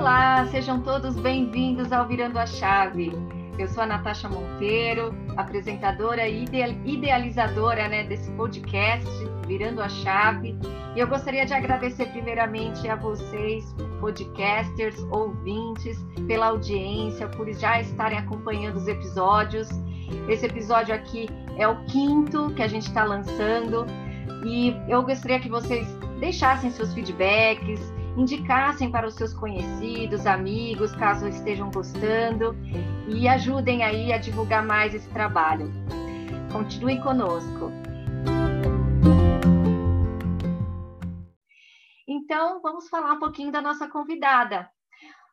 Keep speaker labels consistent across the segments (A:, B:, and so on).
A: Olá, sejam todos bem-vindos ao Virando a Chave. Eu sou a Natasha Monteiro, apresentadora e idealizadora né, desse podcast, Virando a Chave. E eu gostaria de agradecer primeiramente a vocês, podcasters, ouvintes, pela audiência, por já estarem acompanhando os episódios. Esse episódio aqui é o quinto que a gente está lançando e eu gostaria que vocês deixassem seus feedbacks, indicassem para os seus conhecidos, amigos, caso estejam gostando, e ajudem aí a divulgar mais esse trabalho. Continuem conosco. Então, vamos falar um pouquinho da nossa convidada.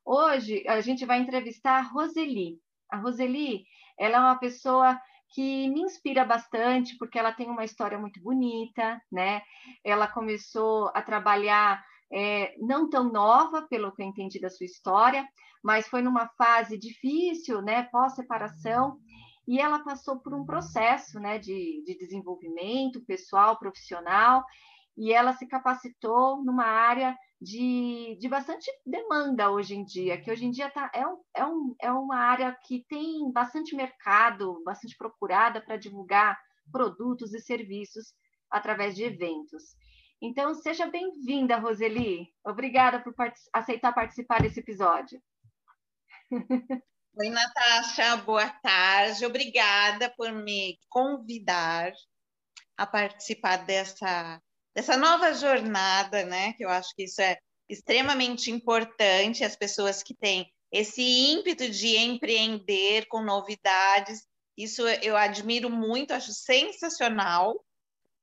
A: Hoje a gente vai entrevistar a Roseli. A Roseli, ela é uma pessoa que me inspira bastante porque ela tem uma história muito bonita, né? Ela começou a trabalhar é, não tão nova, pelo que eu entendi da sua história, mas foi numa fase difícil, né, pós-separação, e ela passou por um processo, né, de, de desenvolvimento pessoal, profissional, e ela se capacitou numa área de, de bastante demanda hoje em dia, que hoje em dia tá, é, um, é, um, é uma área que tem bastante mercado, bastante procurada para divulgar produtos e serviços através de eventos. Então, seja bem-vinda, Roseli. Obrigada por part aceitar participar desse episódio.
B: Oi, Natasha, boa tarde. Obrigada por me convidar a participar dessa, dessa nova jornada, né? Que eu acho que isso é extremamente importante, as pessoas que têm esse ímpeto de empreender com novidades. Isso eu admiro muito, acho sensacional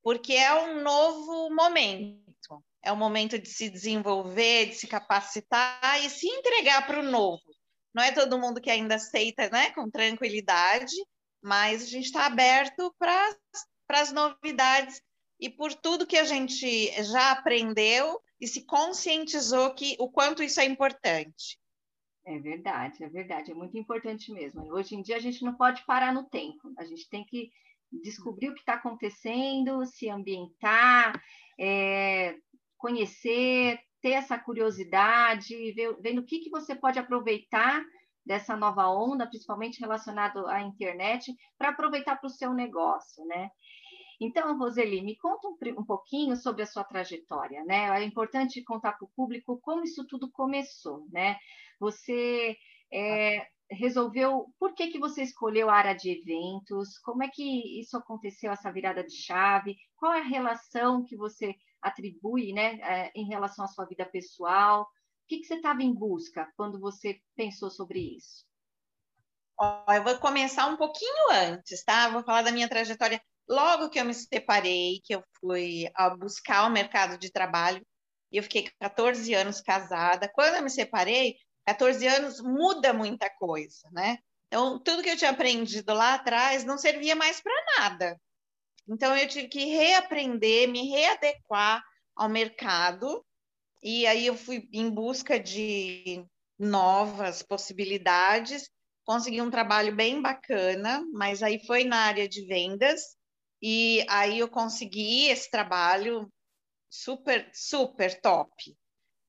B: porque é um novo momento. É o momento de se desenvolver, de se capacitar e se entregar para o novo. Não é todo mundo que ainda aceita né, com tranquilidade, mas a gente está aberto para as novidades e por tudo que a gente já aprendeu e se conscientizou que o quanto isso é importante.
A: É verdade, é verdade, é muito importante mesmo. Hoje em dia a gente não pode parar no tempo, a gente tem que descobrir o que está acontecendo, se ambientar, é, conhecer, ter essa curiosidade, ver, vendo o que, que você pode aproveitar dessa nova onda, principalmente relacionado à internet, para aproveitar para o seu negócio, né? Então, Roseli, me conta um, um, pouquinho sobre a sua trajetória, né? É importante contar para o público como isso tudo começou, né? Você é, resolveu, por que, que você escolheu a área de eventos? Como é que isso aconteceu, essa virada de chave? Qual é a relação que você atribui né, é, em relação à sua vida pessoal? O que, que você estava em busca quando você pensou sobre isso?
B: eu vou começar um pouquinho antes, tá? Vou falar da minha trajetória. Logo que eu me separei, que eu fui buscar o mercado de trabalho, eu fiquei 14 anos casada. Quando eu me separei, 14 anos muda muita coisa, né? Então, tudo que eu tinha aprendido lá atrás não servia mais para nada. Então, eu tive que reaprender, me readequar ao mercado, e aí eu fui em busca de novas possibilidades, consegui um trabalho bem bacana, mas aí foi na área de vendas, e aí eu consegui esse trabalho super, super top.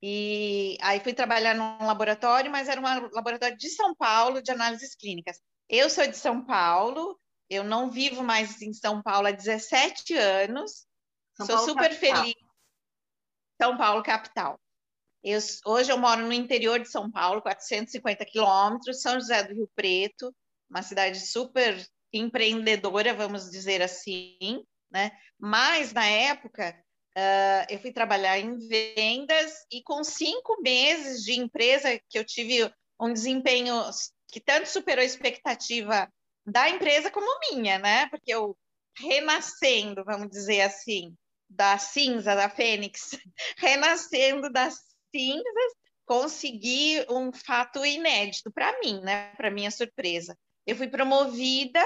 B: E aí fui trabalhar num laboratório, mas era um laboratório de São Paulo, de análises clínicas. Eu sou de São Paulo, eu não vivo mais em São Paulo há 17 anos, São sou Paulo super capital. feliz. São Paulo, capital. Eu, hoje eu moro no interior de São Paulo, 450 quilômetros, São José do Rio Preto, uma cidade super empreendedora, vamos dizer assim, né? Mas na época Uh, eu fui trabalhar em vendas e com cinco meses de empresa que eu tive um desempenho que tanto superou a expectativa da empresa como minha, né? Porque eu renascendo, vamos dizer assim, da cinza da Fênix, renascendo das cinzas, consegui um fato inédito para mim, né? Para minha surpresa. Eu fui promovida,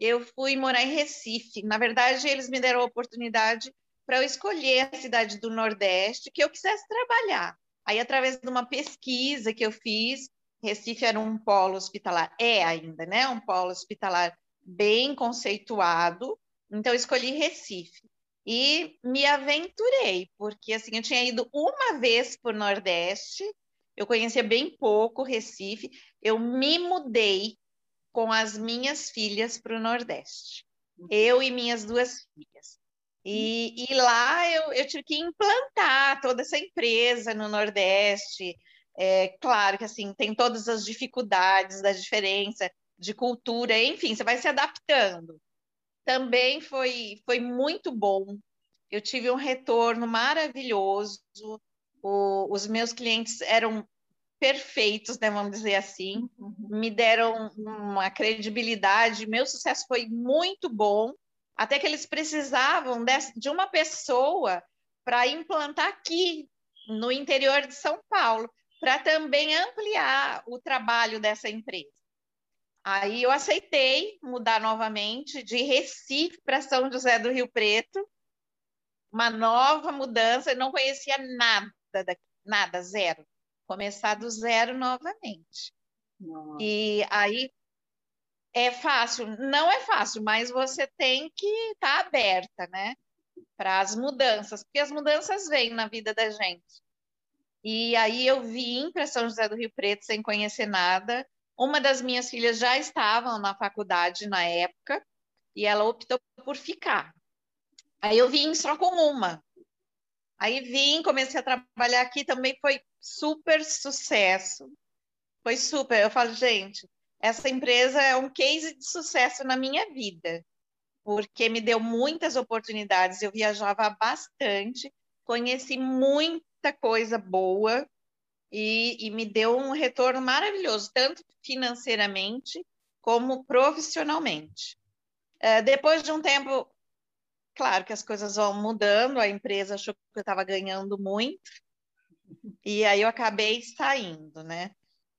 B: eu fui morar em Recife. Na verdade, eles me deram a oportunidade para eu escolher a cidade do Nordeste que eu quisesse trabalhar. Aí, através de uma pesquisa que eu fiz, Recife era um polo hospitalar, é ainda, né? Um polo hospitalar bem conceituado, então eu escolhi Recife. E me aventurei, porque assim, eu tinha ido uma vez para o Nordeste, eu conhecia bem pouco Recife. Eu me mudei com as minhas filhas para o Nordeste. Eu e minhas duas filhas. E, e lá eu, eu, tive que implantar toda essa empresa no Nordeste. É, claro que assim tem todas as dificuldades da diferença de cultura, enfim, você vai se adaptando. Também foi, foi muito bom. Eu tive um retorno maravilhoso. O, os meus clientes eram perfeitos, né, vamos dizer assim, uhum. me deram uma credibilidade. Meu sucesso foi muito bom até que eles precisavam de uma pessoa para implantar aqui no interior de São Paulo, para também ampliar o trabalho dessa empresa. Aí eu aceitei mudar novamente de Recife para São José do Rio Preto, uma nova mudança, eu não conhecia nada daqui, nada, zero. Começar do zero novamente. Nossa. E aí é fácil, não é fácil, mas você tem que estar tá aberta, né? Para as mudanças, porque as mudanças vêm na vida da gente. E aí eu vim para São José do Rio Preto sem conhecer nada. Uma das minhas filhas já estava na faculdade na época e ela optou por ficar. Aí eu vim só com uma. Aí vim, comecei a trabalhar aqui, também foi super sucesso. Foi super. Eu falo, gente, essa empresa é um case de sucesso na minha vida, porque me deu muitas oportunidades. Eu viajava bastante, conheci muita coisa boa e, e me deu um retorno maravilhoso, tanto financeiramente como profissionalmente. Uh, depois de um tempo, claro que as coisas vão mudando, a empresa achou que eu estava ganhando muito, e aí eu acabei saindo, né?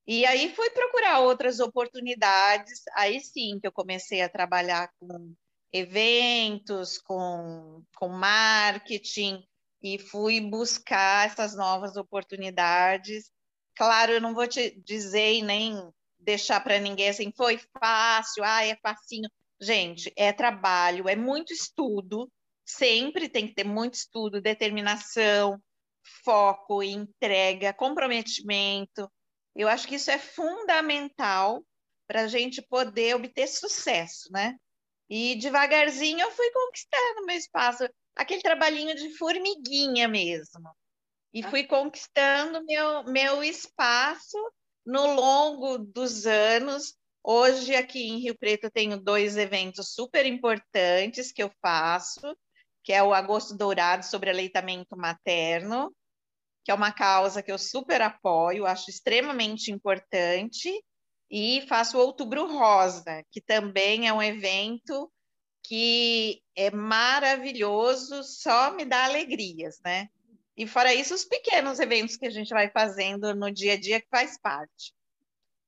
B: E aí fui procurar outras oportunidades, aí sim que eu comecei a trabalhar com eventos, com, com marketing, e fui buscar essas novas oportunidades. Claro, eu não vou te dizer nem deixar para ninguém assim, foi fácil, ah, é facinho. Gente, é trabalho, é muito estudo, sempre tem que ter muito estudo, determinação, foco, entrega, comprometimento. Eu acho que isso é fundamental para a gente poder obter sucesso, né? E devagarzinho eu fui conquistando meu espaço, aquele trabalhinho de formiguinha mesmo. E fui conquistando meu, meu espaço no longo dos anos. Hoje, aqui em Rio Preto, eu tenho dois eventos super importantes que eu faço, que é o Agosto Dourado sobre aleitamento materno que é uma causa que eu super apoio, acho extremamente importante, e faço o Outubro Rosa, que também é um evento que é maravilhoso, só me dá alegrias, né? E fora isso, os pequenos eventos que a gente vai fazendo no dia a dia que faz parte.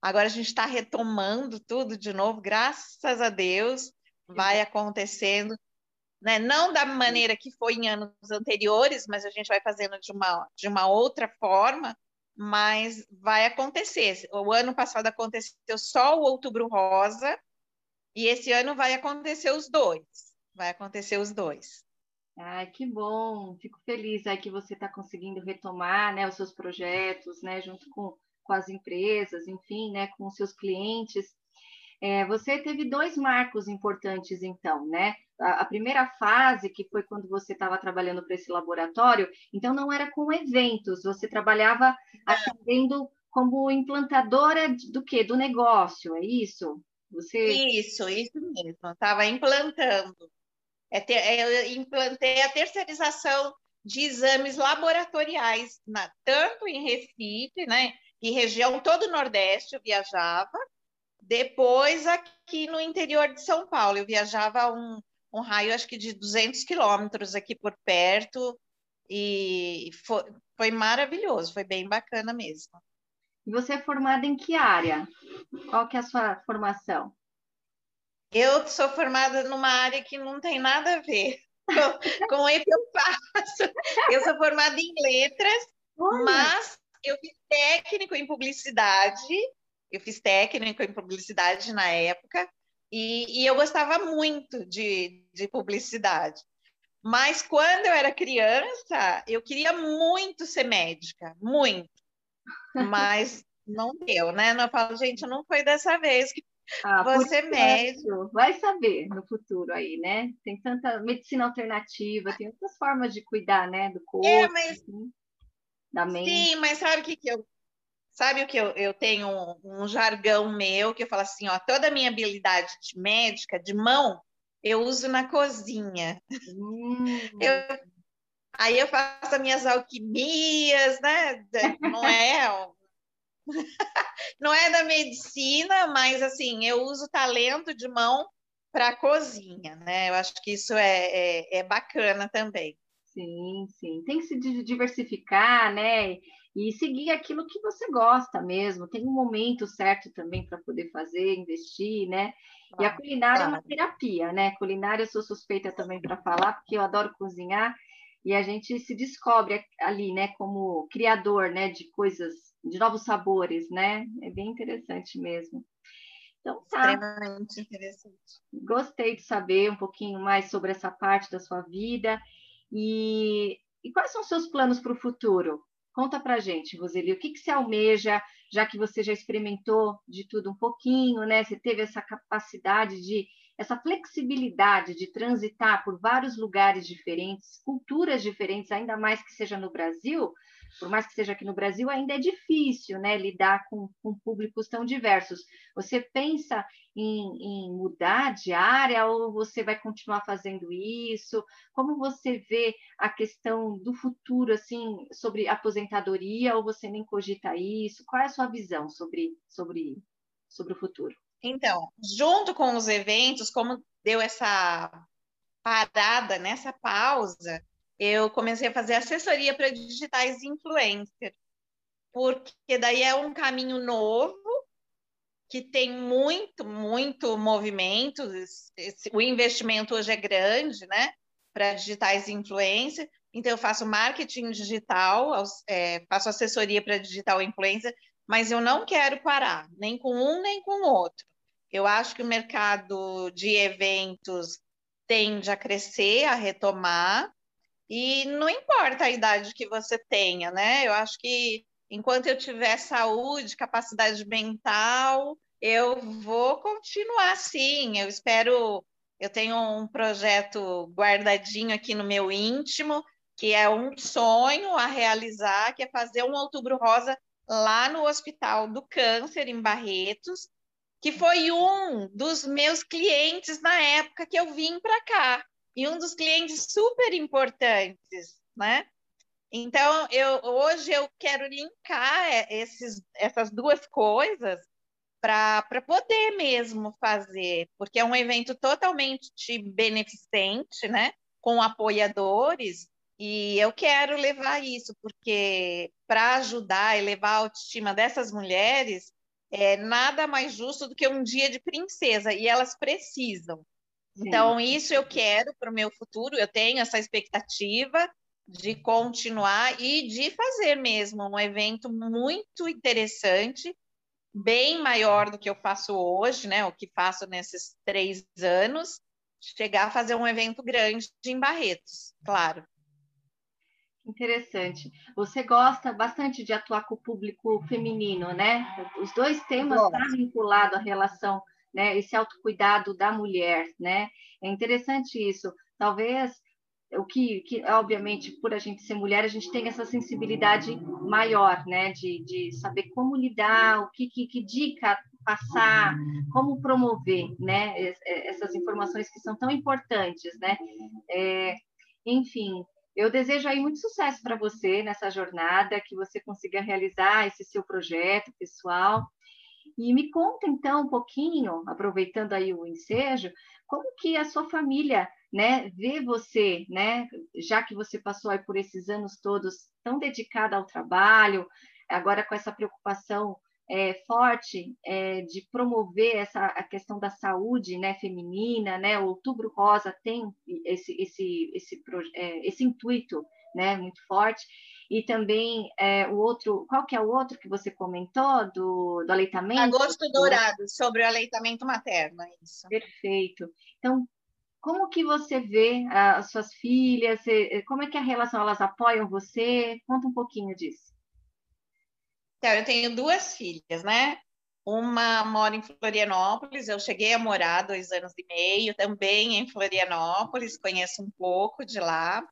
B: Agora a gente está retomando tudo de novo, graças a Deus, vai acontecendo né? não da maneira que foi em anos anteriores, mas a gente vai fazendo de uma, de uma outra forma, mas vai acontecer. O ano passado aconteceu só o Outubro Rosa, e esse ano vai acontecer os dois. Vai acontecer os dois.
A: Ai, que bom! Fico feliz aí que você está conseguindo retomar né, os seus projetos, né, junto com, com as empresas, enfim, né, com os seus clientes. É, você teve dois marcos importantes, então, né? A, a primeira fase, que foi quando você estava trabalhando para esse laboratório, então não era com eventos, você trabalhava atendendo como implantadora do quê? Do negócio, é isso?
B: Você... Isso, isso mesmo. Estava implantando. É ter, é, eu implantei a terceirização de exames laboratoriais, na, tanto em Recife, né, e região todo o Nordeste eu viajava, depois, aqui no interior de São Paulo, eu viajava um, um raio, acho que de 200 quilômetros aqui por perto, e foi, foi maravilhoso, foi bem bacana mesmo.
A: E você é formada em que área? Qual que é a sua formação?
B: Eu sou formada numa área que não tem nada a ver com, com o que eu faço. Eu sou formada em letras, Olha. mas eu fiz técnico em publicidade eu fiz técnico em publicidade na época e, e eu gostava muito de, de publicidade. Mas quando eu era criança, eu queria muito ser médica, muito. mas não deu, né? Eu falo, gente, não foi dessa vez que ah, você médico.
A: Vai saber no futuro aí, né? Tem tanta medicina alternativa, tem outras formas de cuidar, né? Do corpo, é, mas... assim, da mente.
B: Sim, mas sabe o que, que eu. Sabe o que eu, eu tenho um, um jargão meu que eu falo assim, ó, toda a minha habilidade de médica, de mão, eu uso na cozinha. Hum. Eu, aí eu faço as minhas alquimias, né? Não é não é da medicina, mas assim, eu uso talento de mão para a cozinha, né? Eu acho que isso é, é, é, bacana também.
A: Sim, sim. Tem que se diversificar, né? E seguir aquilo que você gosta mesmo. Tem um momento certo também para poder fazer, investir, né? E a culinária é uma terapia, né? Culinária eu sou suspeita também para falar, porque eu adoro cozinhar e a gente se descobre ali, né, como criador, né, de coisas de novos sabores, né? É bem interessante mesmo.
B: Então tá. Extremamente interessante.
A: Gostei de saber um pouquinho mais sobre essa parte da sua vida. E, e quais são os seus planos para o futuro? Conta para gente, Roseli, o que, que você almeja, já que você já experimentou de tudo um pouquinho, né? Você teve essa capacidade de essa flexibilidade de transitar por vários lugares diferentes, culturas diferentes, ainda mais que seja no Brasil, por mais que seja aqui no Brasil, ainda é difícil né, lidar com, com públicos tão diversos. Você pensa em, em, mudar de área ou você vai continuar fazendo isso? Como você vê a questão do futuro, assim, sobre aposentadoria, ou você nem cogita isso? Qual é a sua visão sobre, sobre, sobre o futuro?
B: Então, junto com os eventos, como deu essa parada, nessa pausa, eu comecei a fazer assessoria para digitais influencer, porque daí é um caminho novo que tem muito, muito movimento. o investimento hoje é grande, né? Para digitais influencer. Então, eu faço marketing digital, é, faço assessoria para digital influencer, mas eu não quero parar, nem com um, nem com o outro. Eu acho que o mercado de eventos tende a crescer, a retomar, e não importa a idade que você tenha, né? Eu acho que enquanto eu tiver saúde, capacidade mental, eu vou continuar assim. Eu espero. Eu tenho um projeto guardadinho aqui no meu íntimo, que é um sonho a realizar, que é fazer um outubro rosa lá no Hospital do Câncer, em Barretos, que foi um dos meus clientes na época que eu vim para cá e um dos clientes super importantes, né? Então, eu, hoje eu quero linkar esses, essas duas coisas para poder mesmo fazer, porque é um evento totalmente beneficente, né? Com apoiadores, e eu quero levar isso, porque para ajudar e levar a autoestima dessas mulheres, é nada mais justo do que um dia de princesa, e elas precisam. Então, isso eu quero para o meu futuro, eu tenho essa expectativa de continuar e de fazer mesmo um evento muito interessante, bem maior do que eu faço hoje, né? O que faço nesses três anos, chegar a fazer um evento grande em Barretos, claro.
A: Interessante. Você gosta bastante de atuar com o público feminino, né? Os dois temas estão tá vinculados à relação né? Esse autocuidado da mulher, né? É interessante isso. Talvez o que, que, obviamente, por a gente ser mulher, a gente tem essa sensibilidade maior, né? De, de saber como lidar, o que, que, que dica passar, como promover, né? Essas informações que são tão importantes, né? É, enfim, eu desejo aí muito sucesso para você nessa jornada, que você consiga realizar esse seu projeto pessoal e me conta então um pouquinho, aproveitando aí o ensejo, como que a sua família, né, vê você, né, já que você passou aí por esses anos todos tão dedicada ao trabalho, agora com essa preocupação é, forte é, de promover essa a questão da saúde, né, feminina, né, o Outubro Rosa tem esse esse esse, é, esse intuito, né, muito forte e também é, o outro, qual que é o outro que você comentou do, do aleitamento?
B: Agosto Dourado, sobre o aleitamento materno, é isso.
A: Perfeito. Então, como que você vê as suas filhas? Como é que é a relação? Elas apoiam você? Conta um pouquinho disso.
B: Então, eu tenho duas filhas, né? Uma mora em Florianópolis, eu cheguei a morar dois anos e meio, também em Florianópolis, conheço um pouco de lá.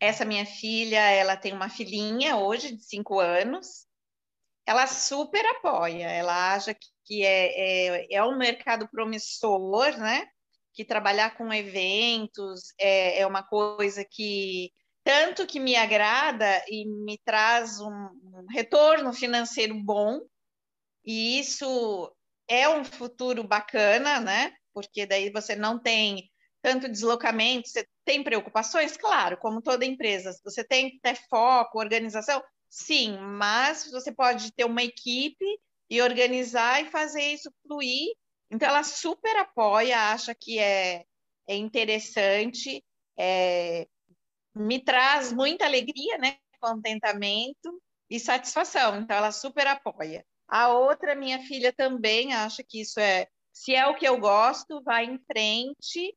B: Essa minha filha, ela tem uma filhinha hoje de cinco anos, ela super apoia, ela acha que é, é, é um mercado promissor, né? Que trabalhar com eventos é, é uma coisa que tanto que me agrada e me traz um, um retorno financeiro bom, e isso é um futuro bacana, né? Porque daí você não tem tanto deslocamento, você tem preocupações, claro, como toda empresa, você tem que ter foco, organização, Sim, mas você pode ter uma equipe e organizar e fazer isso fluir. Então, ela super apoia, acha que é, é interessante, é, me traz muita alegria, né? contentamento e satisfação. Então, ela super apoia. A outra, minha filha, também acha que isso é, se é o que eu gosto, vai em frente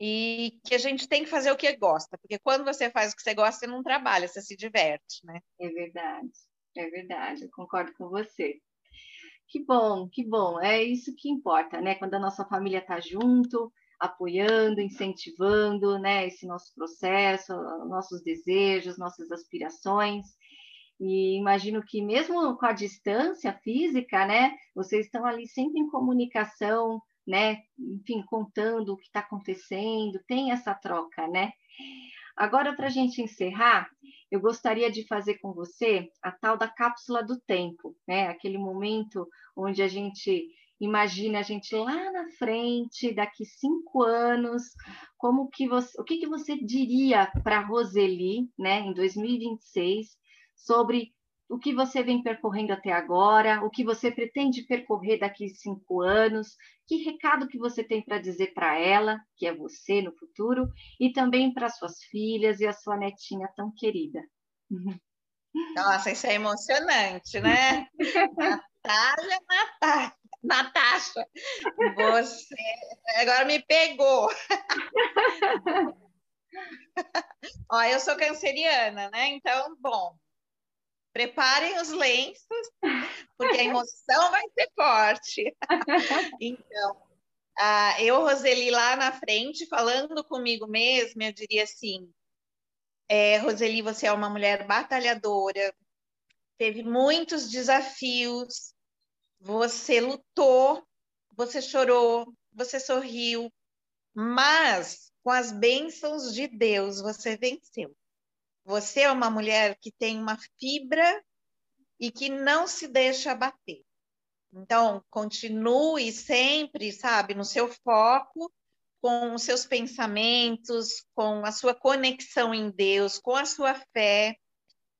B: e que a gente tem que fazer o que gosta, porque quando você faz o que você gosta, você não trabalha, você se diverte, né?
A: É verdade, é verdade, eu concordo com você. Que bom, que bom, é isso que importa, né? Quando a nossa família está junto, apoiando, incentivando, né, esse nosso processo, nossos desejos, nossas aspirações. E imagino que mesmo com a distância física, né, vocês estão ali sempre em comunicação, né? Enfim, contando o que está acontecendo, tem essa troca, né? Agora, para a gente encerrar, eu gostaria de fazer com você a tal da cápsula do tempo, né? Aquele momento onde a gente imagina a gente lá na frente, daqui cinco anos, como que você, o que, que você diria para Roseli, né, em 2026, sobre o que você vem percorrendo até agora, o que você pretende percorrer daqui a cinco anos, que recado que você tem para dizer para ela, que é você no futuro, e também para suas filhas e a sua netinha tão querida.
B: Nossa, isso é emocionante, né? Natália, Natália, Natasha, você agora me pegou. Ó, eu sou canceriana, né? Então, bom, preparem os lenços, porque a emoção vai ser forte. então, eu, Roseli, lá na frente, falando comigo mesma, eu diria assim: é, Roseli, você é uma mulher batalhadora, teve muitos desafios, você lutou, você chorou, você sorriu, mas com as bênçãos de Deus você venceu. Você é uma mulher que tem uma fibra e que não se deixa abater. Então, continue sempre, sabe, no seu foco, com os seus pensamentos, com a sua conexão em Deus, com a sua fé,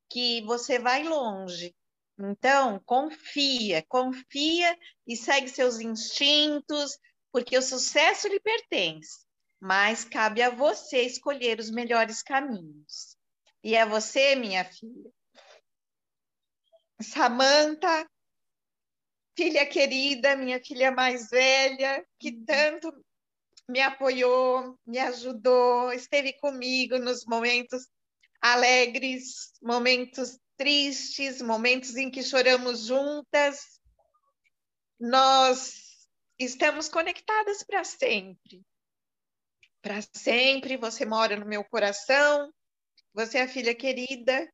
B: que você vai longe. Então, confia, confia e segue seus instintos, porque o sucesso lhe pertence, mas cabe a você escolher os melhores caminhos. E é você, minha filha. Samanta, filha querida, minha filha mais velha, que uhum. tanto me apoiou, me ajudou, esteve comigo nos momentos alegres, momentos tristes, momentos em que choramos juntas. Nós estamos conectadas para sempre. Para sempre, você mora no meu coração, você é a filha querida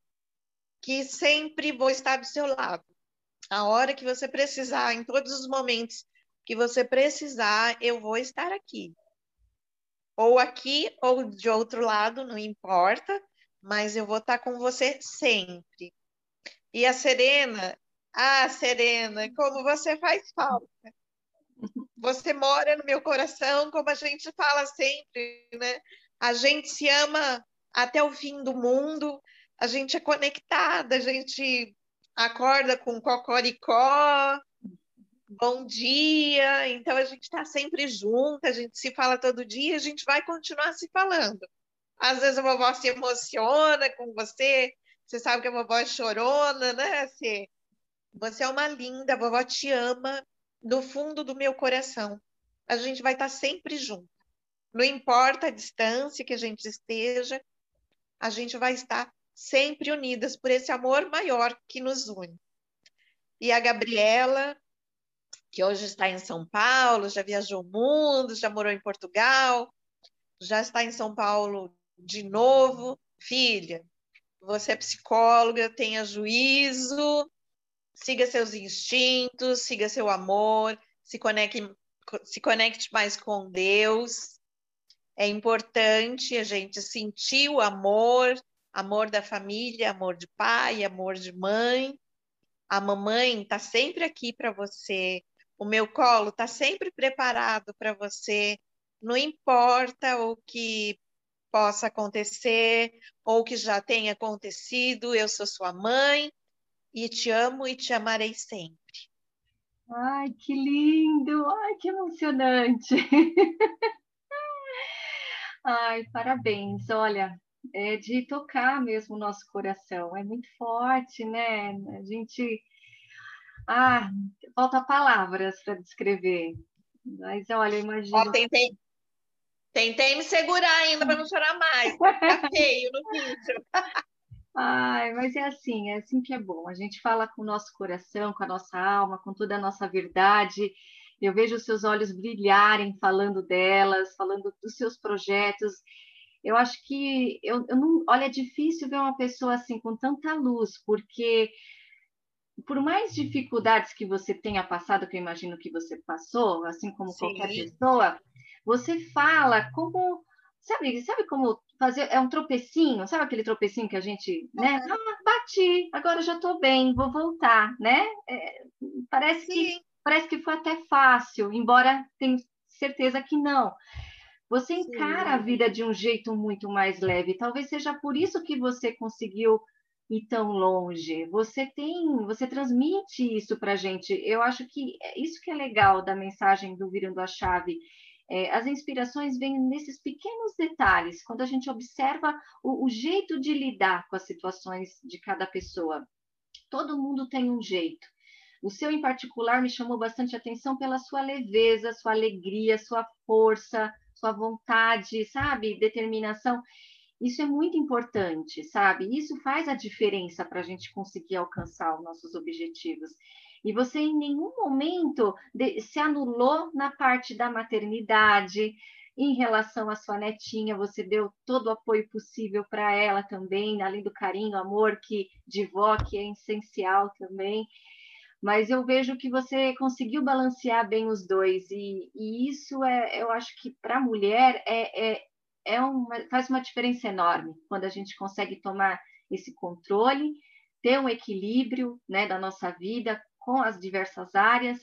B: que sempre vou estar do seu lado. A hora que você precisar, em todos os momentos que você precisar, eu vou estar aqui. Ou aqui ou de outro lado, não importa, mas eu vou estar com você sempre. E a Serena, ah, Serena, como você faz falta. Você mora no meu coração, como a gente fala sempre, né? A gente se ama até o fim do mundo. A gente é conectada, a gente acorda com cocoricó, bom dia. Então a gente está sempre junto, a gente se fala todo dia, a gente vai continuar se falando. Às vezes a vovó se emociona com você, você sabe que a vovó é chorona, né? Você, você é uma linda, a vovó te ama do fundo do meu coração. A gente vai estar tá sempre junto. Não importa a distância que a gente esteja, a gente vai estar sempre unidas por esse amor maior que nos une. e a Gabriela, que hoje está em São Paulo, já viajou o mundo, já morou em Portugal, já está em São Paulo de novo. Filha, você é psicóloga, tenha juízo, siga seus instintos, siga seu amor, se conecte, se conecte mais com Deus. É importante a gente sentir o amor, amor da família, amor de pai, amor de mãe. A mamãe está sempre aqui para você. O meu colo está sempre preparado para você. Não importa o que possa acontecer ou que já tenha acontecido, eu sou sua mãe e te amo e te amarei sempre.
A: Ai, que lindo! Ai, que emocionante! Ai, parabéns. Olha, é de tocar mesmo o nosso coração. É muito forte, né? A gente. Ah, falta palavras para descrever. Mas olha, imagina.
B: Ó, tentei, tentei me segurar ainda para não chorar mais. Tá feio no vídeo.
A: Ai, mas é assim, é assim que é bom. A gente fala com o nosso coração, com a nossa alma, com toda a nossa verdade. Eu vejo os seus olhos brilharem falando delas, falando dos seus projetos eu acho que eu, eu não, olha, é difícil ver uma pessoa assim com tanta luz, porque por mais dificuldades que você tenha passado, que eu imagino que você passou, assim como Sim. qualquer pessoa, você fala como sabe, sabe como fazer é um tropecinho, sabe aquele tropecinho que a gente, né? Ah, bati, agora já estou bem, vou voltar, né? É, parece que parece que foi até fácil, embora tenha certeza que não. Você encara Sim. a vida de um jeito muito mais leve. Talvez seja por isso que você conseguiu ir tão longe. Você tem, você transmite isso para a gente. Eu acho que é isso que é legal da mensagem do Virando a Chave. É, as inspirações vêm nesses pequenos detalhes, quando a gente observa o, o jeito de lidar com as situações de cada pessoa. Todo mundo tem um jeito. O seu, em particular, me chamou bastante atenção pela sua leveza, sua alegria, sua força, sua vontade, sabe? Determinação. Isso é muito importante, sabe? Isso faz a diferença para a gente conseguir alcançar os nossos objetivos. E você em nenhum momento se anulou na parte da maternidade, em relação à sua netinha, você deu todo o apoio possível para ela também, além do carinho, amor que de vó, que é essencial também mas eu vejo que você conseguiu balancear bem os dois, e, e isso é, eu acho que para a mulher é, é, é uma, faz uma diferença enorme quando a gente consegue tomar esse controle, ter um equilíbrio né, da nossa vida com as diversas áreas,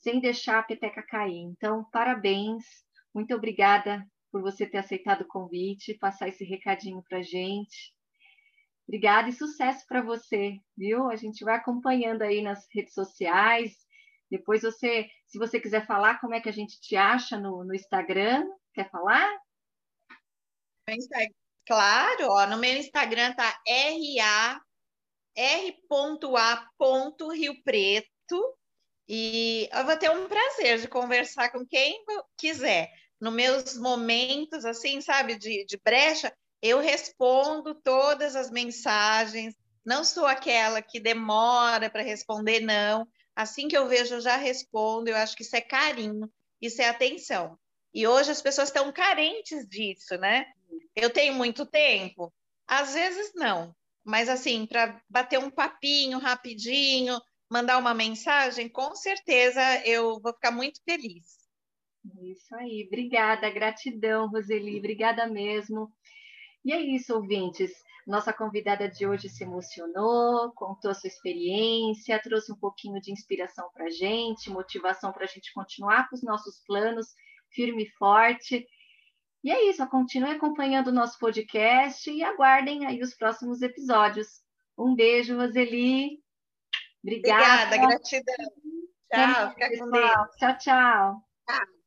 A: sem deixar a peteca cair. Então, parabéns, muito obrigada por você ter aceitado o convite, passar esse recadinho para gente. Obrigada e sucesso para você, viu? A gente vai acompanhando aí nas redes sociais. Depois você, se você quiser falar, como é que a gente te acha no, no Instagram? Quer falar?
B: Claro, ó, no meu Instagram tá RA R.A. Preto e eu vou ter um prazer de conversar com quem quiser. Nos meus momentos, assim, sabe, de, de brecha, eu respondo todas as mensagens, não sou aquela que demora para responder, não. Assim que eu vejo, eu já respondo. Eu acho que isso é carinho, isso é atenção. E hoje as pessoas estão carentes disso, né? Eu tenho muito tempo? Às vezes não. Mas assim, para bater um papinho rapidinho, mandar uma mensagem, com certeza eu vou ficar muito feliz.
A: Isso aí, obrigada, gratidão, Roseli, obrigada mesmo. E é isso, ouvintes. Nossa convidada de hoje se emocionou, contou a sua experiência, trouxe um pouquinho de inspiração para a gente, motivação para a gente continuar com os nossos planos firme e forte. E é isso, continue acompanhando o nosso podcast e aguardem aí os próximos episódios. Um beijo, Roseli. Obrigada.
B: Obrigada, gratidão. Tchau, fica com Deus.
A: Tchau, tchau. Tchau.